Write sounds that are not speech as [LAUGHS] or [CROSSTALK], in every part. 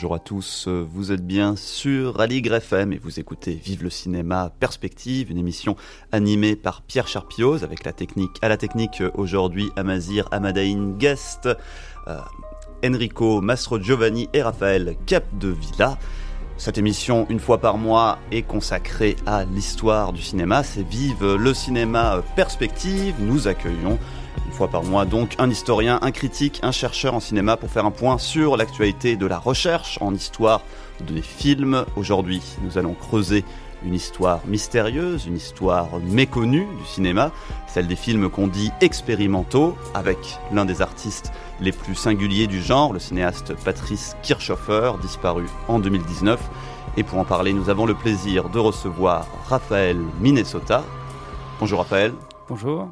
Bonjour à tous, vous êtes bien sur Aligre FM et vous écoutez Vive le cinéma Perspective, une émission animée par Pierre Charpioz avec la technique à la technique aujourd'hui Amazir Amadain Guest, euh, Enrico Mastro Giovanni et Raphaël Capdevilla. Cette émission, une fois par mois, est consacrée à l'histoire du cinéma. C'est Vive le cinéma Perspective. Nous accueillons une fois par mois donc un historien, un critique, un chercheur en cinéma pour faire un point sur l'actualité de la recherche en histoire des films. Aujourd'hui, nous allons creuser une histoire mystérieuse, une histoire méconnue du cinéma, celle des films qu'on dit expérimentaux, avec l'un des artistes les plus singuliers du genre, le cinéaste Patrice Kirchhoffer, disparu en 2019. Et pour en parler, nous avons le plaisir de recevoir Raphaël Minnesota. Bonjour Raphaël. Bonjour.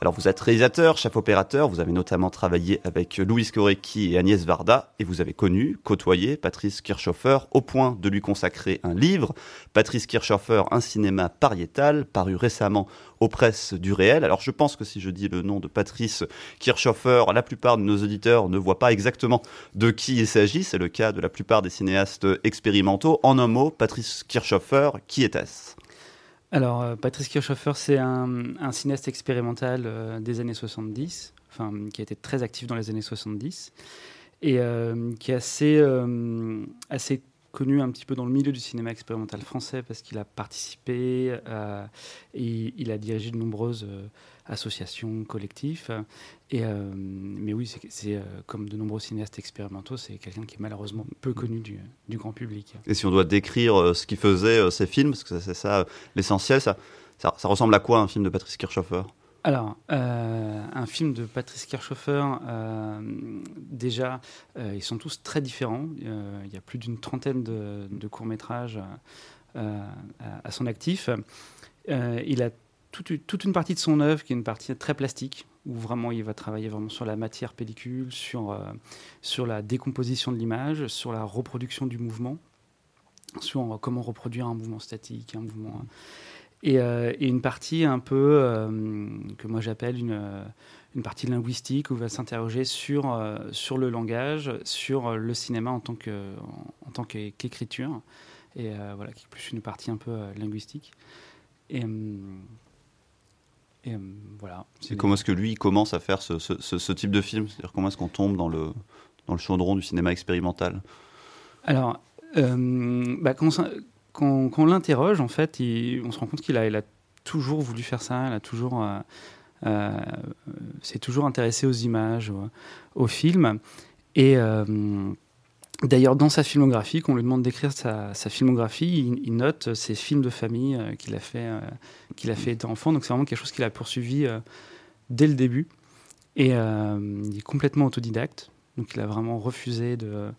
Alors vous êtes réalisateur, chef opérateur, vous avez notamment travaillé avec Louis Korecki et Agnès Varda, et vous avez connu, côtoyé Patrice Kirchhoffer au point de lui consacrer un livre, Patrice Kirchhoffer, un cinéma pariétal, paru récemment aux presses du réel. Alors je pense que si je dis le nom de Patrice Kirchhoffer, la plupart de nos auditeurs ne voient pas exactement de qui il s'agit, c'est le cas de la plupart des cinéastes expérimentaux. En un mot, Patrice Kirchhoffer, qui était-ce? Alors, euh, Patrice Kirchhoffer, c'est un, cinéaste expérimental euh, des années 70, enfin, qui a été très actif dans les années 70, et euh, qui est assez, connu un petit peu dans le milieu du cinéma expérimental français parce qu'il a participé et il a dirigé de nombreuses associations, collectifs. Et, mais oui, c'est comme de nombreux cinéastes expérimentaux, c'est quelqu'un qui est malheureusement peu connu du, du, grand public. Et si on doit décrire ce qu'il faisait, ses films, parce que c'est ça l'essentiel, ça, ça, ça, ressemble à quoi un film de Patrice Kirchhoffer alors, euh, un film de Patrice Kirchhoffer, euh, déjà, euh, ils sont tous très différents. il y a plus d'une trentaine de, courts-métrages à, son actif. il a toute, une partie de son œuvre qui est une partie très plastique, où vraiment il va travailler vraiment sur la matière pellicule, sur, sur la décomposition de l'image, sur la reproduction du mouvement, sur comment reproduire un mouvement statique, un mouvement... Euh, et, une partie un peu euh, que moi j'appelle une, euh, une, partie linguistique où on va s'interroger sur, sur le langage, sur le cinéma en tant que en, qu'écriture et voilà qui est plus une partie un peu linguistique. Et, et voilà. Et comment est-ce que lui il commence à faire ce, ce, ce, type de film? C'est-à-dire comment est-ce qu'on tombe dans le dans le chaudron du cinéma expérimental? Alors bah, quand, quand, on l'interroge, en fait, on se rend compte qu'il a, il a toujours voulu faire ça, il a toujours, euh, euh, s'est toujours intéressé aux images, aux, films. Et euh, d'ailleurs, dans sa filmographie, quand on lui demande d'écrire sa, filmographie, il, note ses films de famille qu'il a fait, qu'il a fait étant enfant. Donc c'est vraiment quelque chose qu'il a poursuivi dès le début. Et il est complètement autodidacte. Donc il a vraiment refusé de,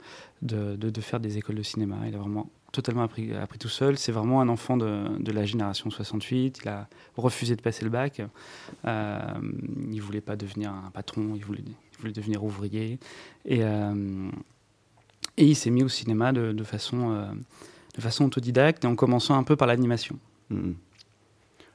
faire des écoles de cinéma. Il a vraiment totalement appris, tout seul. C'est vraiment un enfant de, la génération 68. Il a refusé de passer le bac. Euh, il voulait pas devenir un patron, il voulait, il voulait devenir ouvrier. Et, euh, et il s'est mis au cinéma de, façon, euh, de façon autodidacte et en commençant un peu par l'animation. Mmh.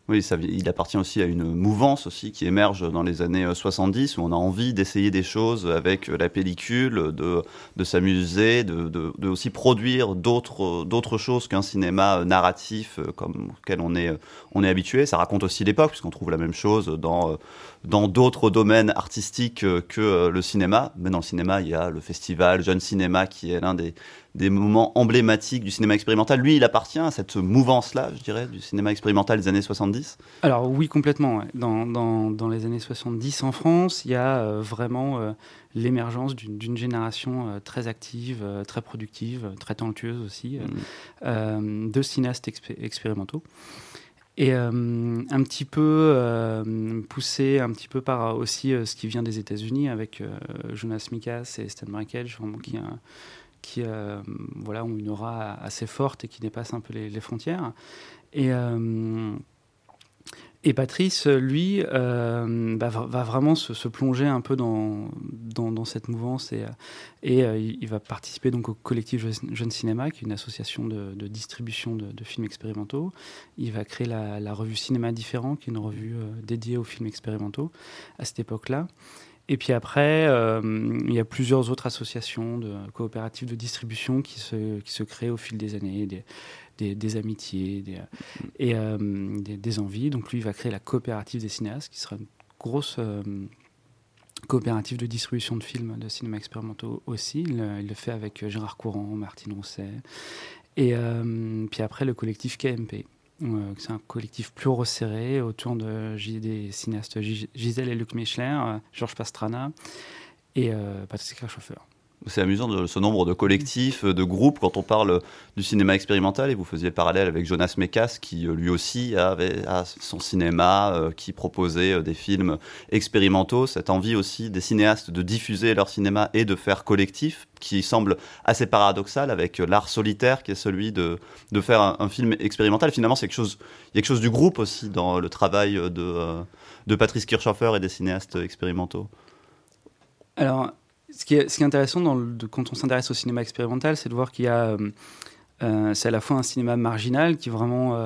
Oui, ça, il appartient aussi à une mouvance aussi qui émerge dans les années 70 euh, où on a envie d'essayer des choses avec euh, la pellicule, de, de s'amuser, de, de, aussi produire d'autres choses qu'un cinéma narratif comme auquel on est on est habitué. Ça raconte aussi l'époque puisqu'on trouve la même chose dans dans d'autres domaines artistiques que le cinéma. Mais dans le cinéma, il y a le festival Jeune Cinéma qui est l'un des des moments emblématiques du cinéma expérimental. Lui, il appartient à cette mouvance-là, je dirais, du cinéma expérimental des années 70 Alors oui, complètement. Dans, dans, dans, les années 70 en France, il y a euh, vraiment euh, l'émergence d'une génération euh, très active, très productive, très talentueuse aussi, mm. de cinéastes expérimentaux. Et un petit peu poussé un petit peu par aussi ce qui vient des États-Unis avec Jonas Mikas et Stan Brakhage, qui euh, voilà, ont une aura assez forte et qui dépassent un peu les, frontières. Euh, et Patrice, lui, euh, bah, va, vraiment se, plonger un peu dans, cette mouvance et, et il va participer donc au collectif Jeune Cinéma, qui est une association de, distribution de, films expérimentaux. Il va créer la, revue Cinéma Différent, qui est une revue dédiée aux films expérimentaux à cette époque-là. Et puis après, euh, il y a plusieurs autres associations de coopératives de distribution qui se, créent au fil des années, des, amitiés des, et des, envies. Donc lui, il va créer la coopérative des cinéastes, qui sera une grosse coopérative de distribution de films de cinéma expérimentaux aussi. Il, le fait avec Gérard Courant, Martine Rousset. Et puis après, le collectif KMP, euh, c'est un collectif plus resserré autour de des cinéastes Gisèle et Luc Michler, euh, Georges Pastrana et euh, Patrick Chauffeur. C'est amusant ce nombre de collectifs, de groupes, quand on parle du cinéma expérimental, et vous faisiez parallèle avec Jonas Mekas, qui lui aussi avait son cinéma, qui proposait des films expérimentaux, cette envie aussi des cinéastes de diffuser leur cinéma et de faire collectif, qui semble assez paradoxal avec l'art solitaire qui est celui de, de faire un, film expérimental. Finalement, c'est quelque chose, il y a quelque chose du groupe aussi dans le travail de, euh, de Patrice Kirchhoffer et des cinéastes expérimentaux. Alors, ce qui est, ce qui est intéressant dans le, quand on s'intéresse au cinéma expérimental, c'est de voir qu'il y a. Euh, euh, c'est à la fois un cinéma marginal qui vraiment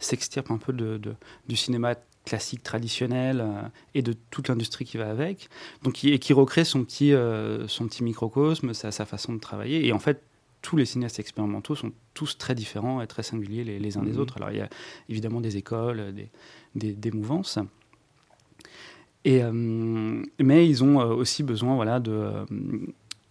s'extirpe un peu de, du cinéma classique traditionnel euh, et de toute l'industrie qui va avec, donc et qui recrée son petit, euh, son petit microcosme, sa, sa façon de travailler. Et en fait, tous les cinéastes expérimentaux sont tous très différents et très singuliers les, uns des mhm. autres. Alors il y a évidemment des écoles, des, des, mouvances. Et, euh, mais ils ont aussi besoin voilà, de,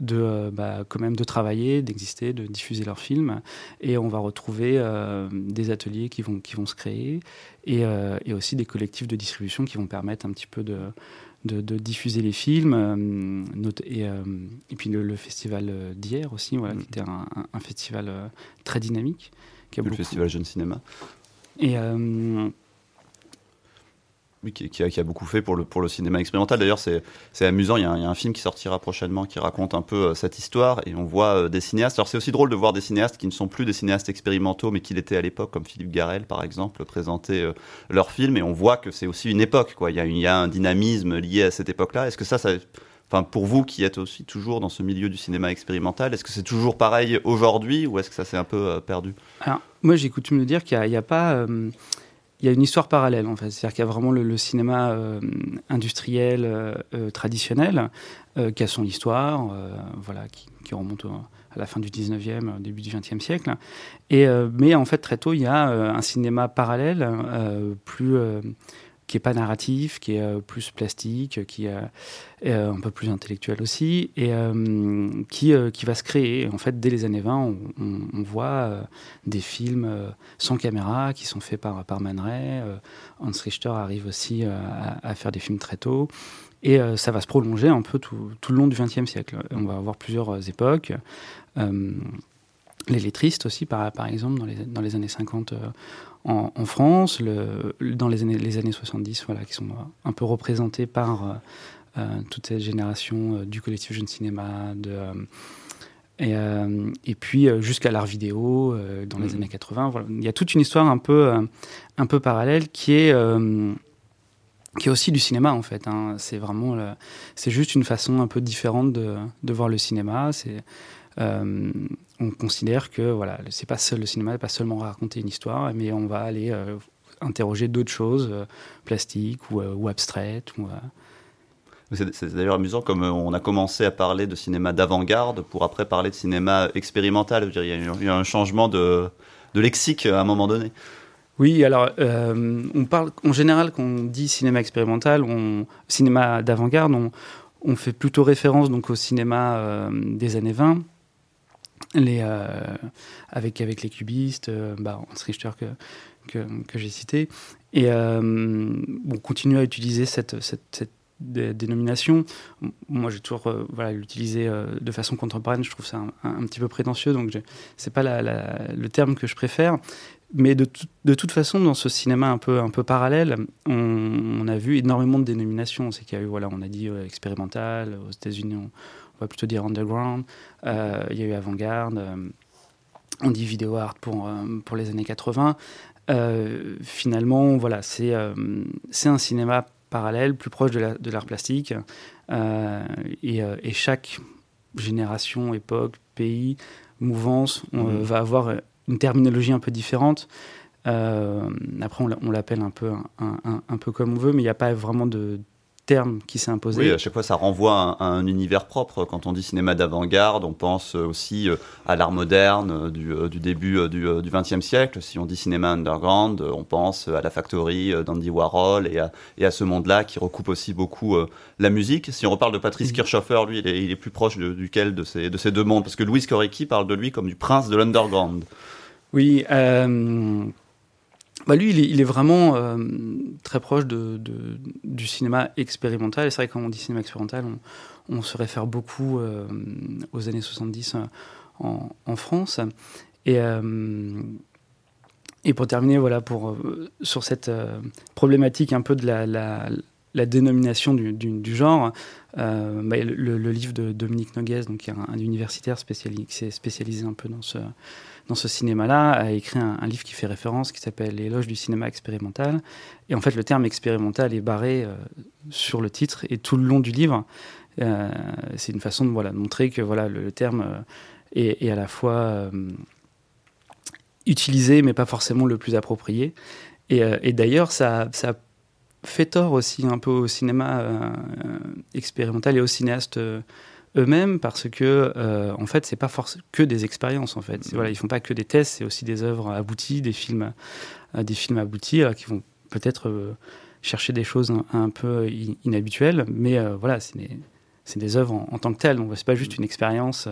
de euh, bah, quand même de travailler, d'exister, de diffuser leurs films. Et on va retrouver euh, des ateliers qui vont, qui vont se créer et, euh, et, aussi des collectifs de distribution qui vont permettre un petit peu de, de, diffuser les films. et, et, puis le, festival d'hier aussi, voilà, qui était un, un, festival très dynamique. Qui a le festival Jeune Cinéma. Et qui, a, beaucoup fait pour le, cinéma expérimental. D'ailleurs, c'est amusant. Il y, a un, film qui sortira prochainement qui raconte un peu euh, cette histoire et on voit euh, des cinéastes. Alors, c'est aussi drôle de voir des cinéastes qui ne sont plus des cinéastes expérimentaux, mais qui l'étaient à l'époque, comme Philippe Garel, par exemple, présenter euh, leurs films. Et on voit que c'est aussi une époque. Quoi. Il, y a, un dynamisme lié à cette époque-là. Est-ce que ça, pour vous qui êtes aussi toujours dans ce milieu du cinéma expérimental, est-ce que c'est toujours pareil aujourd'hui ou est-ce que ça s'est un peu perdu? Alors, moi, j'ai coutume de dire qu'il n'y a, pas il y a une histoire parallèle en fait. C'est-à-dire qu'il y a vraiment le, cinéma euh, industriel euh, euh, traditionnel qui a son histoire, voilà, qui, remonte à la fin du 19e, début du 20e siècle. Et, mais en fait, très tôt, il y a un cinéma parallèle, plus qui est pas narratif, qui est euh, plus plastique, qui est euh, un peu plus intellectuel aussi, et euh, qui, qui va se créer. En fait, dès les années 20, on, voit des films sans caméra qui sont faits par, par Man Ray. Hans Richter arrive aussi à, faire des films très tôt. Et ça va se prolonger un peu tout, tout le long du XXe siècle. On va avoir plusieurs époques. les lettristes aussi, par, par exemple, dans les, dans les années 50, en, France, le, dans les années, les années 70, voilà, qui sont un peu représentés par euh, euh, toute cette génération euh, du collectif Jeune Cinéma, de, et, et, puis jusqu'à l'art vidéo dans les mmh. années 80. Voilà. Il y a toute une histoire un peu, un peu parallèle qui est qui est aussi du cinéma en fait. Hein. C'est vraiment, c'est juste une façon un peu différente de, de voir le cinéma. C'est on considère que voilà, c'est pas seul le cinéma, pas seulement raconter une histoire, mais on va aller euh, interroger d'autres choses, euh, plastiques ou, abstraites. C'est d'ailleurs amusant comme on a commencé à parler de cinéma d'avant-garde pour après parler de cinéma expérimental. il, y a eu, un changement de, lexique à un moment donné. Oui, alors on parle en général quand on dit cinéma expérimental, on, cinéma d'avant-garde, on, on, fait plutôt référence donc au cinéma des années 20 les, euh, avec, avec les cubistes, euh, bah, Hans Richter que, que, j'ai cité. Et euh, on continue à utiliser cette, cette, cette dénomination. Moi, j'ai toujours voilà, l'utiliser de façon contemporaine. Je trouve ça un, petit peu prétentieux, donc c'est pas le terme que je préfère. Mais de, de, toute façon, dans ce cinéma un peu, un peu parallèle, on, on a vu énormément de dénominations. C'est qu'il y a eu, voilà, on a dit expérimental, aux États-Unis, on, va plutôt dire underground. Euh, il y a eu avant-garde. Euh, on dit vidéo art pour, euh, pour les années 80. finalement, voilà, c'est c'est un cinéma parallèle, plus proche de l'art plastique. Et, et, chaque génération, époque, pays, mouvance, on mmh. va avoir une terminologie un peu différente. après, on l'appelle un peu, un, un, peu comme on veut, mais il n'y a pas vraiment de terme qui s'est imposé. Oui, à chaque fois, ça renvoie à un, univers propre. Quand on dit cinéma d'avant-garde, on pense aussi euh, à l'art moderne euh, du, euh, du début du XXe siècle. Si on dit cinéma underground, on pense à la Factory d'Andy Warhol et à, et à ce monde-là qui recoupe aussi beaucoup la musique. Si on reparle de Patrice Kirchhoffer, lui, il est, il est plus proche de, duquel de ces, de ces deux mondes Parce que Louis Korecki parle de lui comme du prince de l'underground. Oui, bah lui, il est, vraiment euh, très proche du cinéma expérimental. C'est vrai que quand on dit cinéma expérimental, on, se réfère beaucoup euh, aux années 70 euh, en, France. Et, pour terminer, voilà, sur cette problématique un peu de la, dénomination du, genre, bah, le, livre de Dominique Noguez, donc, qui est un, universitaire spécialisé, spécialisé un peu dans ce dans ce cinéma-là, a écrit un, livre qui fait référence, qui s'appelle L'éloge du cinéma expérimental. Et en fait, le terme expérimental est barré euh, sur le titre et tout le long du livre. Euh, c'est une façon de, voilà, montrer que voilà, le, terme euh, est, à la fois utilisé, mais pas forcément le plus approprié. Et, d'ailleurs, ça, ça fait tort aussi un peu au cinéma expérimental et aux cinéastes eux-mêmes parce que euh, en fait c'est pas que des expériences en fait. Voilà ils font pas que des tests c'est aussi des œuvres abouties des films euh, des films aboutis euh, qui vont peut-être chercher des choses un, peu inhabituelles. Mais voilà c'est des, des œuvres en, tant que telles. Donc c'est pas juste une expérience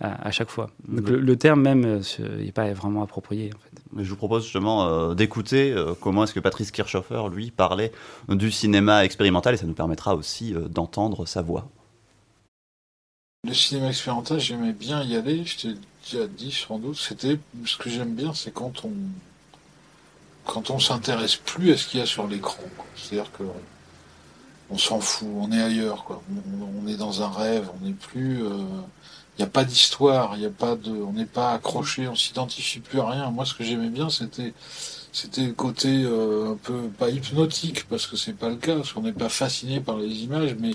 à, chaque fois. Donc le, terme même n'est pas vraiment approprié en fait. Mais je vous propose justement d'écouter comment est-ce que Patrice Kirchhoffer lui parlait du cinéma expérimental. Et ça nous permettra aussi d'entendre sa voix le cinéma expérimental, j'aimais bien y aller. Je t'ai déjà dit sans doute. C'était ce que j'aime bien, c'est quand on quand on s'intéresse plus à ce qu'il y a sur l'écran. C'est-à-dire que on s'en fout, on est ailleurs, quoi. On, est dans un rêve, on n'est plus. Il euh, n'y a pas d'histoire, il a pas de, on n'est pas accroché, on s'identifie plus à rien. Moi, ce que j'aimais bien, c'était c'était le côté euh, un peu pas hypnotique parce que c'est pas le cas, parce qu'on n'est pas fasciné par les images, mais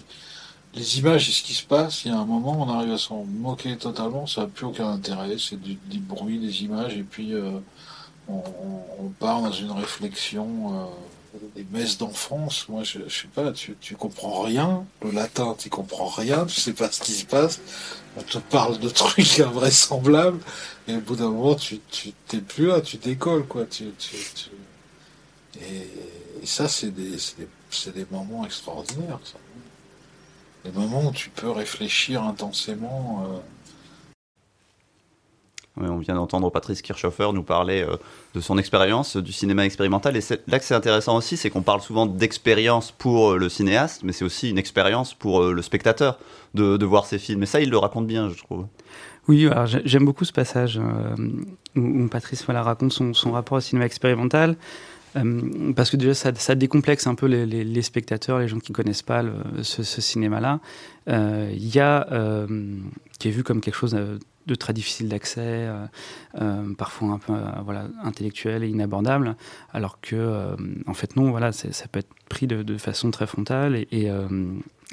les images et ce qui se passe, il y a un moment, on arrive à s'en moquer totalement, ça n'a plus aucun intérêt, c'est du, bruit, des images, et puis euh, on, part dans une réflexion, euh, des messes d'enfance, moi je, je, sais pas, tu, tu comprends rien, le latin, tu comprends rien, tu sais pas ce qui se passe, on te parle de trucs [LAUGHS] invraisemblables, et au bout d'un moment, tu t'es plus là, tu décolles, quoi, tu, tu, Et, ça, c'est des, des, des moments extraordinaires, ça les moments où tu peux réfléchir intensément. Euh. on vient d'entendre Patrice Kirchhoffer nous parler euh, de son expérience du cinéma expérimental. Et là que c'est intéressant aussi, c'est qu'on parle souvent d'expérience pour euh, le cinéaste, mais c'est aussi une expérience pour le spectateur de, voir ses films. Et ça, il le raconte bien, je trouve. Oui, j'aime beaucoup ce passage où, Patrice voilà, raconte son, son, rapport au cinéma expérimental. Euh, parce que déjà, ça, décomplexe un peu les, spectateurs, les gens qui ne connaissent pas ce, cinéma-là. Euh, il y a, euh, qui est vu comme quelque chose de très difficile d'accès, parfois un peu voilà, intellectuel et inabordable, alors que, en fait, non, voilà, ça peut être pris de, façon très frontale et,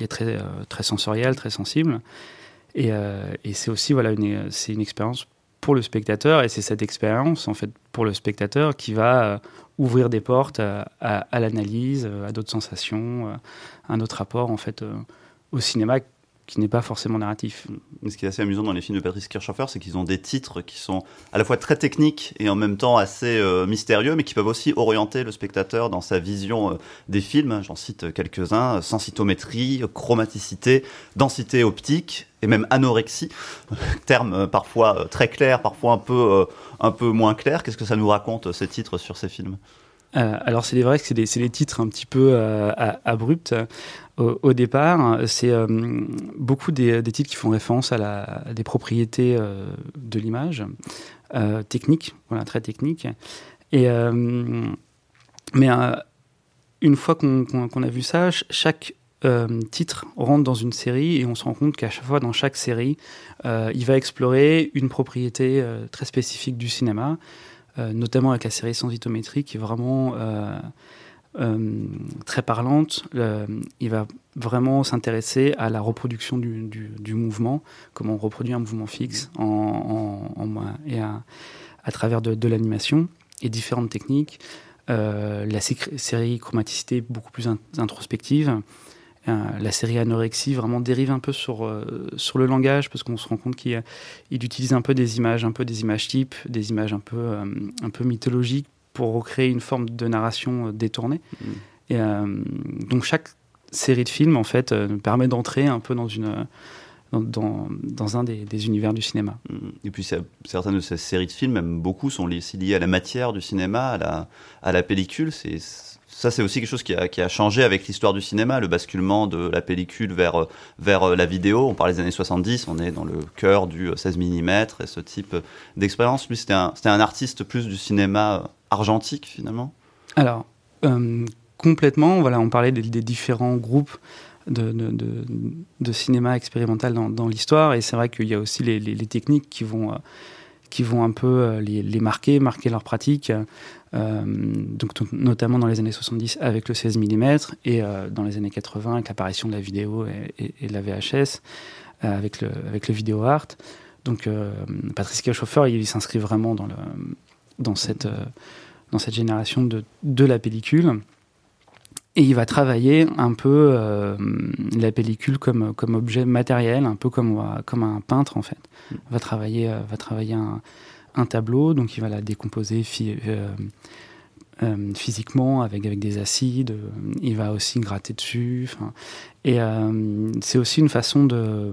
très, très sensorielle, très sensible. Et, c'est aussi voilà, une, une expérience pour le spectateur, et c'est cette expérience, en fait, pour le spectateur qui va ouvrir des portes à, l'analyse, à d'autres sensations, un autre rapport en fait euh, au cinéma qui n'est pas forcément narratif. Ce qui est assez amusant dans les films de Patrice Kirchhoffer, c'est qu'ils ont des titres qui sont à la fois très techniques et en même temps assez euh, mystérieux, mais qui peuvent aussi orienter le spectateur dans sa vision euh, des films. J'en cite quelques-uns sensitométrie, chromaticité, densité optique et même anorexie, [LAUGHS] termes parfois très clairs, parfois un peu un peu moins clair. Qu'est-ce que ça nous raconte, ces titres sur ces films? Euh, alors c'est vrai que c'est des, des, titres un petit peu euh, abrupts au, départ. C'est euh, beaucoup des, titres qui font référence à, des propriétés de l'image, techniques, voilà, très techniques. Et, mais une fois qu'on a vu ça, chaque euh, titre rentre dans une série et on se rend compte qu'à chaque fois dans chaque série, euh, il va explorer une propriété euh, très spécifique du cinéma, notamment avec la série Sensitométrie qui est vraiment très parlante. il va vraiment s'intéresser à la reproduction du, mouvement, comment on reproduit un mouvement fixe en, et à, travers de, de l'animation et différentes techniques. la série chromaticité beaucoup plus introspective. la série anorexie vraiment dérive un peu sur, sur le langage parce qu'on se rend compte qu'il utilise un peu des images, un peu des images types, des images un peu, un peu mythologiques pour recréer une forme de narration détournée. Mmh. Et, donc chaque série de films en fait permet d'entrer un peu dans une dans, dans, un des, des, univers du cinéma. Mm. Et puis certaines de ces séries de films, même beaucoup, sont liées à la matière du cinéma, à la, à la pellicule. C'est ça, c'est aussi quelque chose qui a, qui a changé avec l'histoire du cinéma, le basculement de la pellicule vers, vers la vidéo. On parlait des années 70, on est dans le cœur du 16 mm et ce type d'expérience. Lui, c'était un, un, artiste plus du cinéma argentique, finalement Alors, euh, complètement. On parlait des, différents groupes de, cinéma expérimental dans, l'histoire. Et c'est vrai qu'il y a aussi les, techniques qui vont, euh, qui vont un peu euh, les, marquer, marquer leur pratique. Euh, donc, notamment dans les années 70 avec le 16 mm et dans les années 80 avec l'apparition de la vidéo et, de la VHS, avec, le, avec le vidéo art. Donc, Patrice Kirchhofer, il, s'inscrit vraiment dans, le, dans, cette, dans cette génération de, de la pellicule. Et il va travailler un peu euh, la pellicule comme, comme objet matériel, un peu comme, comme un peintre en fait. Il mm. va travailler, euh, va travailler un, un, tableau, donc il va la décomposer euh, physiquement avec, avec des acides. Il va aussi gratter dessus. Et c'est aussi une façon de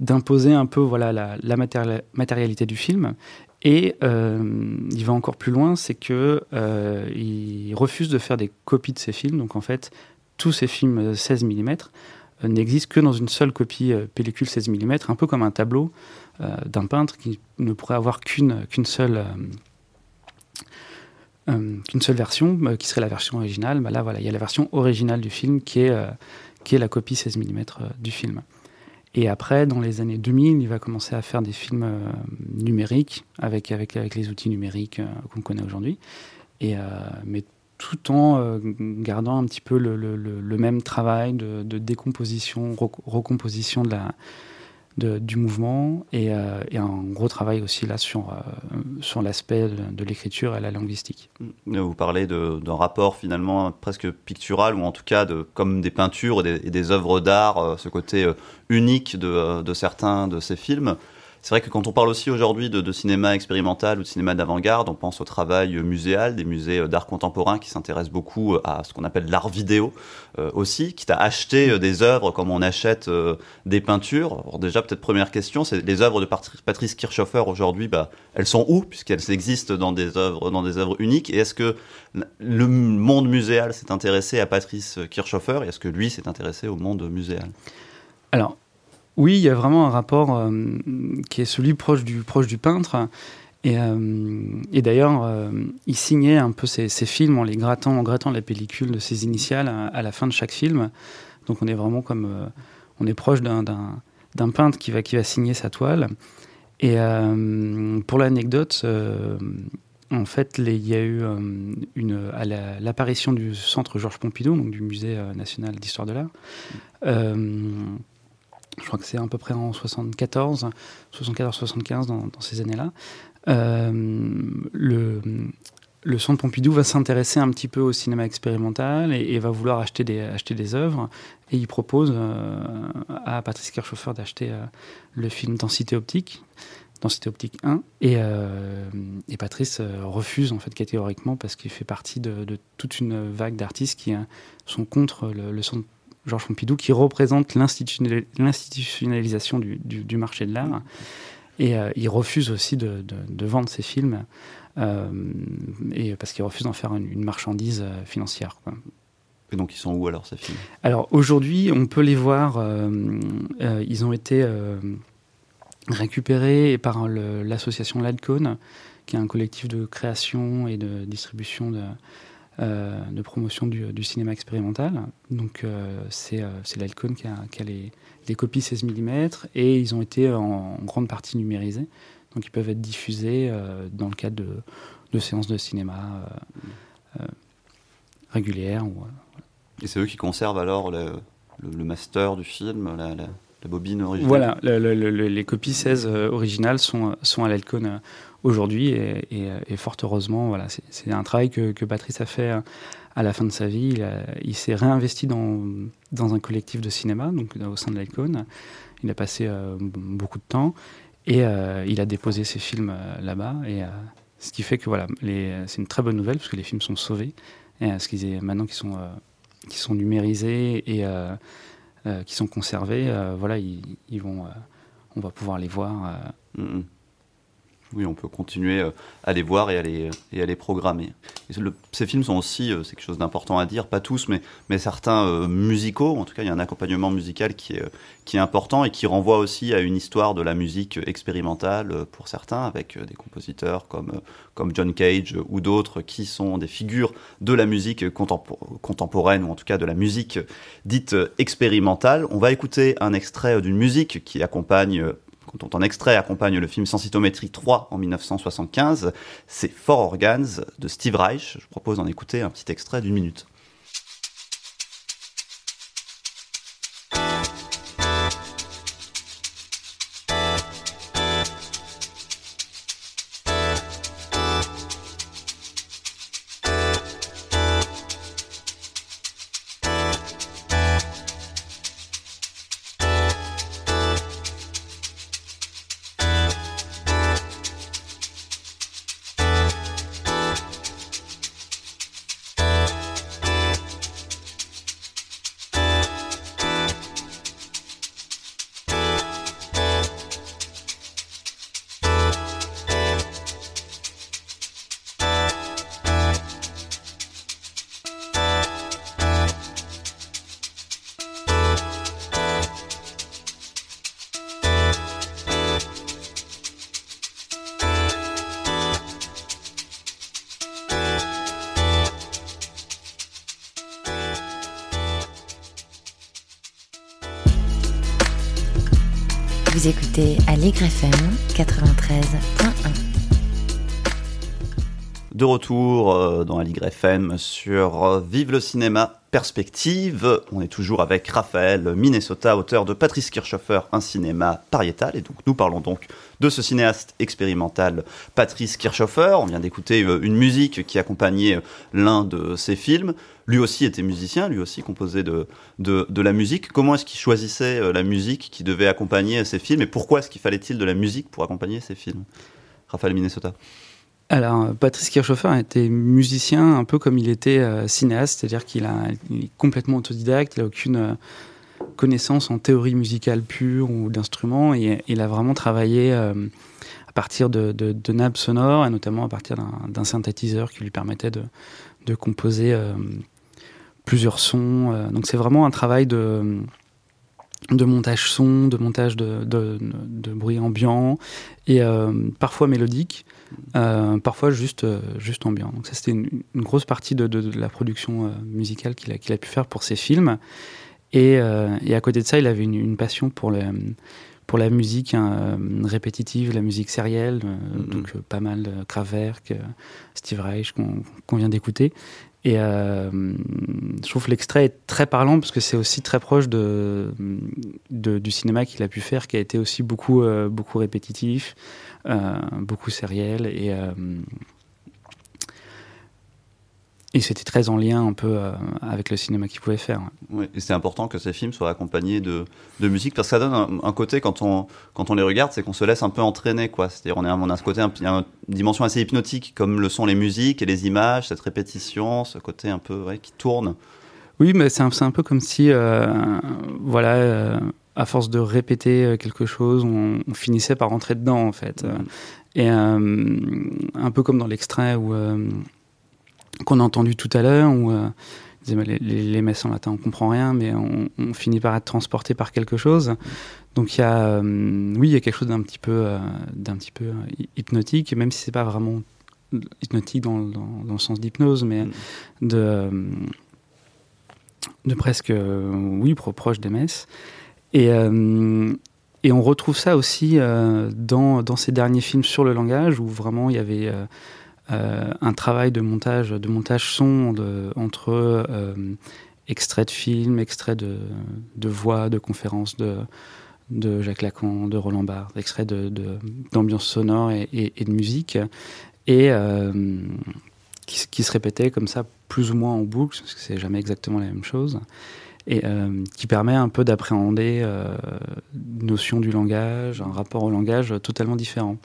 d'imposer un peu voilà la, la matérialité du film et euh, il va encore plus loin, c'est que euh, il refuse de faire des copies de ses films. Donc en fait, tous ces films 16 mm euh, n'existent que dans une seule copie pellicule 16 mm, un peu comme un tableau d'un peintre qui ne pourrait avoir qu'une qu'une seule qu'une seule version, qui serait la version originale. Bah là, voilà, il y a la version originale du film qui est qui est la copie 16 mm du film. Et après, dans les années 2000, il va commencer à faire des films euh, numériques avec, avec, les outils numériques euh, qu'on connaît aujourd'hui. Euh, mais tout en gardant un petit peu le, même travail de décomposition, recomposition de la, du mouvement et, euh, et, un gros travail aussi là sur, euh, sur l'aspect de, l'écriture et la linguistique. Vous parlez d'un rapport finalement presque pictural ou en tout cas de, comme des peintures et des, des œuvres d'art, euh, ce côté unique de, de, certains de ces films. C'est vrai que quand on parle aussi aujourd'hui de, cinéma expérimental ou de cinéma d'avant-garde, on pense au travail muséal, des musées d'art contemporain qui s'intéressent beaucoup à ce qu'on appelle l'art vidéo euh, aussi, qui t'a acheté euh, des œuvres comme on achète euh, des peintures. Alors déjà, peut-être première question, c'est les œuvres de Patrice Kirchhofer aujourd'hui, bah, elles sont où puisqu'elles existent dans des œuvres, dans des œuvres uniques? Et est-ce que le monde muséal s'est intéressé à Patrice Kirchhofer et est-ce que lui s'est intéressé au monde muséal? Alors, oui, il y a vraiment un rapport euh, qui est celui proche du, peintre. Et, euh, d'ailleurs, euh, il signait un peu ses, films en les grattant, en grattant la pellicule de ses initiales à, la fin de chaque film. Donc on est vraiment comme, on est proche d'un peintre qui va, qui va signer sa toile. Et pour l'anecdote, en fait, il y a eu à l'apparition du centre Georges Pompidou, donc du Musée national d'histoire de l'art je crois que c'est à peu près en 74, 74-75 dans, ces années-là, euh, le, le Centre Pompidou va s'intéresser un petit peu au cinéma expérimental et, va vouloir acheter des, œuvres. Et il propose euh, à Patrice Kirchhofer d'acheter euh, le film Densité optique, Densité optique 1. Et, et Patrice refuse en fait catégoriquement parce qu'il fait partie de, toute une vague d'artistes qui sont contre le, le Centre Georges Pompidou, qui représente l'institutionnalisation du, marché de l'art. Et euh, il refuse aussi de, vendre ses films, euh, et, parce qu'il refuse d'en faire une, marchandise euh, financière. Et donc ils sont où alors ces films? Alors aujourd'hui, on peut les voir, ils ont été récupérés par l'association Ladcone, qui est un collectif de création et de distribution de, de promotion du, cinéma expérimental. Donc euh, c'est euh, l'Alcon qui a, qui a les, copies 16 mm et ils ont été en, grande partie numérisés. Donc ils peuvent être diffusés dans le cadre de, séances de cinéma régulières. Et c'est eux qui conservent alors le, master du film, la bobine originale? Voilà, les copies 16 originales sont, sont à l'Elcon aujourd'hui et, fort heureusement, voilà, c'est un travail que, que, Patrice a fait à la fin de sa vie. Il, s'est réinvesti dans, dans un collectif de cinéma, donc au sein de l'Elcon. Il a passé beaucoup de temps et il a déposé ses films là-bas et ce qui fait que voilà, c'est une très bonne nouvelle parce que les films sont sauvés. Et, qu'ils maintenant qu'ils sont, qui sont numérisés et qui sont conservés, voilà, ils, vont, on va pouvoir les voir. Mm, mm oui, on peut continuer euh, à les voir et à les, programmer. ces films sont aussi, euh, c'est quelque chose d'important à dire, pas tous, mais, certains euh, musicaux, en tout cas il y a un accompagnement musical qui est, important et qui renvoie aussi à une histoire de la musique expérimentale pour certains, avec des compositeurs comme John Cage ou d'autres qui sont des figures de la musique contemporaine, ou en tout cas de la musique dite expérimentale. On va écouter un extrait d'une musique qui accompagne dont un extrait accompagne le film Sensitométrie 3 en 1975, c'est Four Organs de Steve Reich. Je propose d'en écouter un petit extrait d'une minute. Vous écoutez Allegre FM 93.1. De retour euh, dans Allegre FM sur euh, Vive le cinéma perspective. On est toujours avec Raphaël Minnesota, auteur de Patrice Kirchhoffer, un cinéma pariétal. Et donc nous parlons donc de ce cinéaste expérimental Patrice Kirchhoffer. On vient d'écouter euh, une musique qui accompagnait l'un de ses films. Lui aussi était musicien, lui aussi composait de, de, la musique. Comment est-ce qu'il choisissait la musique qui devait accompagner ses films et pourquoi est-ce qu'il fallait-il de la musique pour accompagner ses films? Raphaël Minnesota. Alors, Patrice Kirchhofer était musicien un peu comme il était euh, cinéaste, c'est-à-dire qu'il est complètement autodidacte, il n'a aucune euh, connaissance en théorie musicale pure ou d'instruments, et il a vraiment travaillé à partir de, nappes sonores, et notamment à partir d'un synthétiseur qui lui permettait de, composer plusieurs sons. Euh, donc c'est vraiment un travail de, montage son, de montage de, bruit ambiant et euh, parfois mélodique, euh, parfois juste, juste ambiant. Donc ça c'était une, grosse partie de, la production musicale qu'il a, qu'il a pu faire pour ses films. Et, et, à côté de ça, il avait une, passion pour, le, pour la musique hein, répétitive, la musique sérielle, mm-hmm. donc pas mal de Kraftwerk, Steve Reich qu'on vient d'écouter. Et euh, je trouve l'extrait est très parlant parce que c'est aussi très proche de, du cinéma qu'il a pu faire, qui a été aussi beaucoup, euh, beaucoup répétitif, euh, beaucoup sériel. Et, et c'était très en lien un peu euh, avec le cinéma qu'il pouvait faire. Oui, et c'est important que ces films soient accompagnés de, de musique parce que ça donne un, côté quand on, quand on les regarde, c'est qu'on se laisse un peu entraîner. quoi. C'est-à-dire on, on a ce côté, a une dimension assez hypnotique comme le sont les musiques et les images, cette répétition, ce côté un peu qui tourne. Oui, mais c'est un, un, peu comme si, euh, voilà, euh, à force de répéter quelque chose, on, finissait par rentrer dedans en fait. Mm. Et un peu comme dans l'extrait où qu'on a entendu tout à l'heure, où euh, les, les, messes en latin, on comprend rien, mais on, finit par être transporté par quelque chose. Donc il y a, euh, oui, il y a quelque chose d'un petit peu, euh, d'un petit peu hypnotique, même si c'est pas vraiment hypnotique dans, dans, le sens d'hypnose, mais mm. de, de presque, oui, proche des messes. Et, et on retrouve ça aussi dans, dans ces derniers films sur le langage, où vraiment il y avait un travail de montage, de montage son entre euh, extraits de films, extraits de, voix, de conférences, de, Jacques Lacan, de Roland Barthes, d'extraits d'ambiance de, sonore et, de musique, et qui, se répétaient comme ça plus ou moins en boucle, parce que c'est jamais exactement la même chose, et qui permet un peu d'appréhender une notion du langage, un rapport au langage totalement différent.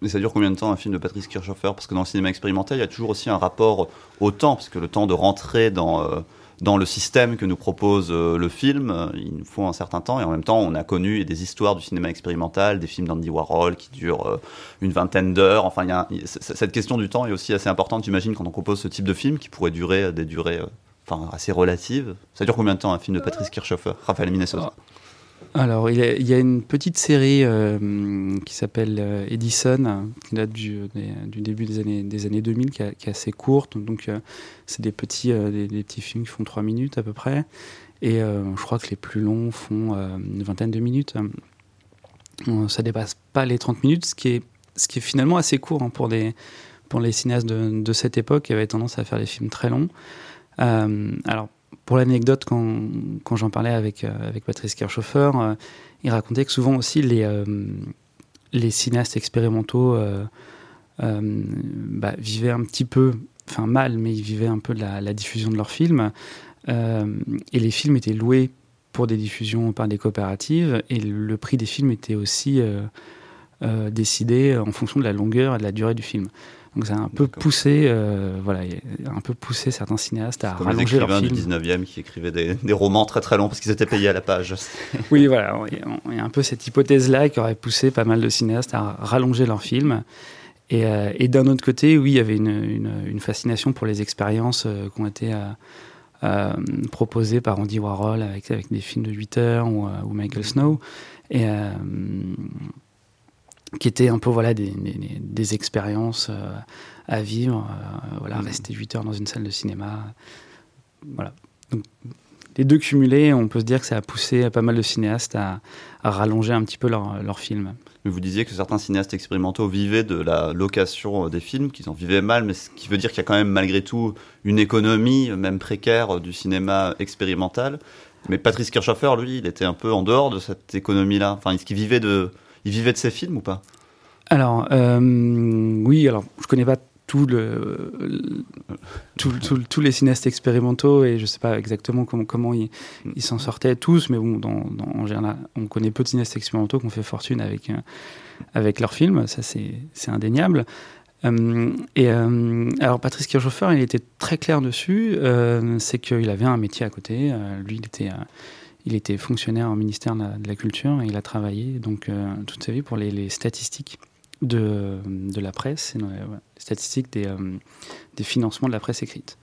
Mais ça dure combien de temps un film de Patrice Kirchhoffer Parce que dans le cinéma expérimental, il y a toujours aussi un rapport au temps, parce que le temps de rentrer dans, euh, dans le système que nous propose euh, le film, euh, il nous faut un certain temps. Et en même temps, on a connu des histoires du cinéma expérimental, des films d'Andy Warhol qui durent une vingtaine d'heures. Enfin, y cette question du temps est aussi assez importante, j'imagine, quand on propose ce type de film qui pourrait durer des durées enfin, assez relatives. Ça dure combien de temps un film de Patrice Kirchhoffer Raphaël Minnesota alors, il y, a, une petite série euh, qui s'appelle euh, Edison, qui date du, début des années, des années 2000, qui, est assez courte. Donc, euh, c'est des petits, des, petits films qui font 3 minutes à peu près. Et je crois que les plus longs font une vingtaine de minutes. ça dépasse pas les 30 minutes, ce qui est, finalement assez court hein, pour les cinéastes de, de, cette époque qui avaient tendance à faire des films très longs. alors, pour l'anecdote, quand, quand j'en parlais avec, euh, avec Patrice Kirchhofer, euh, il racontait que souvent aussi les, euh, les cinéastes expérimentaux bah, vivaient un petit peu, enfin mal, mais ils vivaient un peu de la, diffusion de leurs films. et les films étaient loués pour des diffusions par des coopératives, et le prix des films était aussi décidé en fonction de la longueur et de la durée du film. Donc ça a un peu poussé, euh, voilà, un peu poussé certains cinéastes à rallonger leurs films. du 19e qui écrivaient des, romans très très longs parce qu'ils étaient payés à la page. [LAUGHS] oui, voilà, il y a un peu cette hypothèse-là qui aurait poussé pas mal de cinéastes à rallonger leurs films. Et, euh, et d'un autre côté, oui, il y avait une, une, fascination pour les expériences euh, qui ont été proposées par Andy Warhol avec, avec des films de 8 heures ou, ou Michael Snow. Et qui étaient un peu voilà, des, des, expériences euh, à vivre. Euh, voilà, mmh. rester 8 heures dans une salle de cinéma. Voilà. Donc, les deux cumulés, on peut se dire que ça a poussé pas mal de cinéastes à, à rallonger un petit peu leurs leur films. Mais vous disiez que certains cinéastes expérimentaux vivaient de la location des films, qu'ils en vivaient mal, mais ce qui veut dire qu'il y a quand même malgré tout une économie, même précaire, du cinéma expérimental. Mais Patrice Kirchhoffer, lui, il était un peu en dehors de cette économie-là. Enfin, est-ce qu'il vivait de, il vivait de ses films ou pas? Alors, euh, oui, alors je connais pas tout le, tous les cinéastes expérimentaux et je sais pas exactement comment, comment ils s'en sortaient tous, mais bon, dans, en général, on connaît peu de cinéastes expérimentaux qui ont fait fortune avec, euh, avec leurs films, ça c'est indéniable. Euh, et alors Patrice Kirchhofer, il était très clair dessus, c'est qu'il avait un métier à côté. lui, il était il était fonctionnaire au ministère de la, Culture et il a travaillé donc euh, toute sa vie pour les, statistiques de, de, la presse, les statistiques des, euh, des, financements de la presse écrite.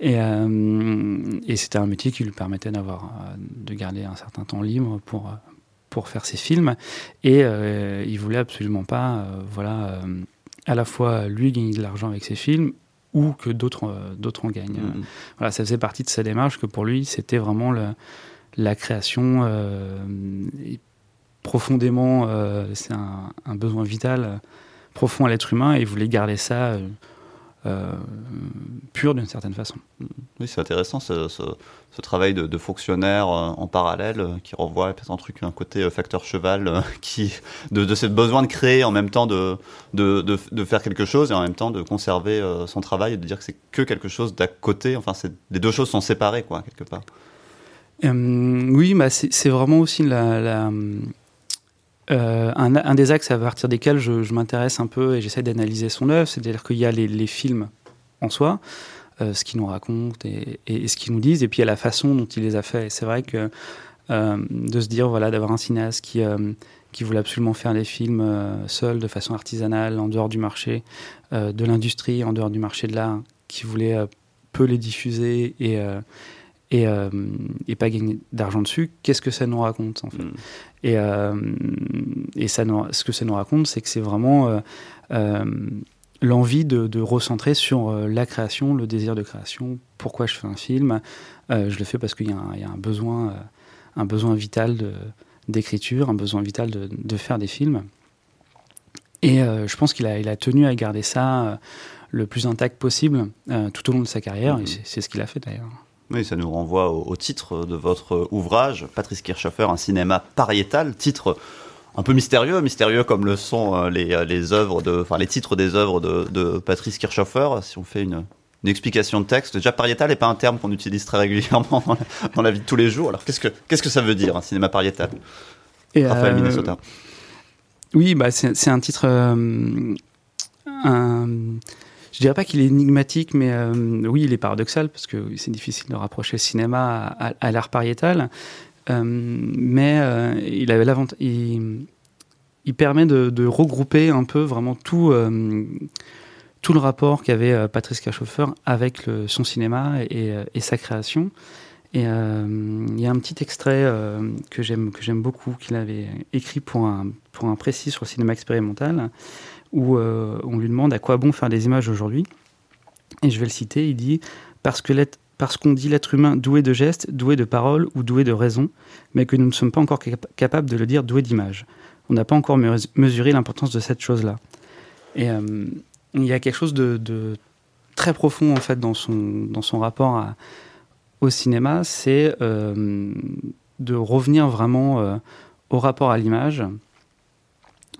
Et, euh, et c'était un métier qui lui permettait d'avoir, de garder un certain temps libre pour, pour faire ses films. Et il voulait absolument pas, voilà, à la fois lui gagner de l'argent avec ses films ou que d'autres d'autres en gagnent. Mm-hmm. Voilà, ça faisait partie de sa démarche que pour lui, c'était vraiment le la création euh, est profondément, euh, c'est un, besoin vital profond à l'être humain et voulait garder ça euh, pur d'une certaine façon. Oui, c'est intéressant ce, travail de, fonctionnaire en parallèle qui renvoie peut-être un truc, un côté facteur cheval, [LAUGHS] qui, de, ce besoin de créer en même temps de, de, faire quelque chose et en même temps de conserver son travail et de dire que c'est que quelque chose d'à côté. Enfin, les deux choses sont séparées, quoi, quelque part. Euh, oui, bah c'est vraiment aussi euh, un, des axes à partir desquels je, m'intéresse un peu et j'essaie d'analyser son œuvre, c'est-à-dire qu'il y a les, films en soi, euh, ce qu'ils nous racontent et, ce qu'ils nous disent, et puis il y a la façon dont il les a fait. C'est vrai que de se dire, voilà, d'avoir un cinéaste qui, voulait absolument faire des films seul, de façon artisanale, en dehors du marché de l'industrie, en dehors du marché de l'art, qui voulait peu les diffuser et et, euh, et pas gagner d'argent dessus, qu'est-ce que ça nous raconte en fait? Mm. Et, euh, et ça ce que ça nous raconte, c'est que c'est vraiment euh, l'envie de, de, recentrer sur la création, le désir de création. Pourquoi je fais un film Je le fais parce qu'il y, y, a un besoin, un besoin vital d'écriture, un besoin vital de, de, faire des films. Et je pense qu'il a, il a tenu à garder ça le plus intact possible tout au long de sa carrière, et mm. c'est ce qu'il a fait d'ailleurs. Oui, ça nous renvoie au, titre de votre ouvrage, Patrice Kirchhoffer, un cinéma pariétal, titre un peu mystérieux, mystérieux comme le sont euh, les, euh, les œuvres de, enfin les titres des œuvres de, de Patrice Kirchhoffer. Si on fait une, une explication de texte, déjà pariétal n'est pas un terme qu'on utilise très régulièrement dans la, vie de tous les jours. Alors qu'est-ce que qu'est-ce que ça veut dire un cinéma pariétal? Et Raphaël Minnesota. Oui, bah c'est un titre. Euh, un, je dirais pas qu'il est énigmatique, mais euh, oui, il est paradoxal parce que c'est difficile de rapprocher le cinéma à, l'art pariétal. Euh, mais euh, il avait l'avantage. Il, permet de, regrouper un peu vraiment tout, tout le rapport qu'avait Patrice Kirchhofer avec son cinéma et, sa création. Et il y a un petit extrait j'aime que j'aime beaucoup qu'il avait écrit pour un pour un précis sur le cinéma expérimental où euh, on lui demande à quoi bon faire des images aujourd'hui. Et je vais le citer, il dit Parce que parce qu'on dit l'être humain doué de gestes, doué de paroles ou doué de raison, mais que nous ne sommes pas encore capables de le dire doué d'images. On n'a pas encore mesuré l'importance de cette chose-là. Et euh, il y a quelque chose de, très profond en fait dans son, dans son rapport au cinéma, c'est euh, de revenir vraiment au rapport à l'image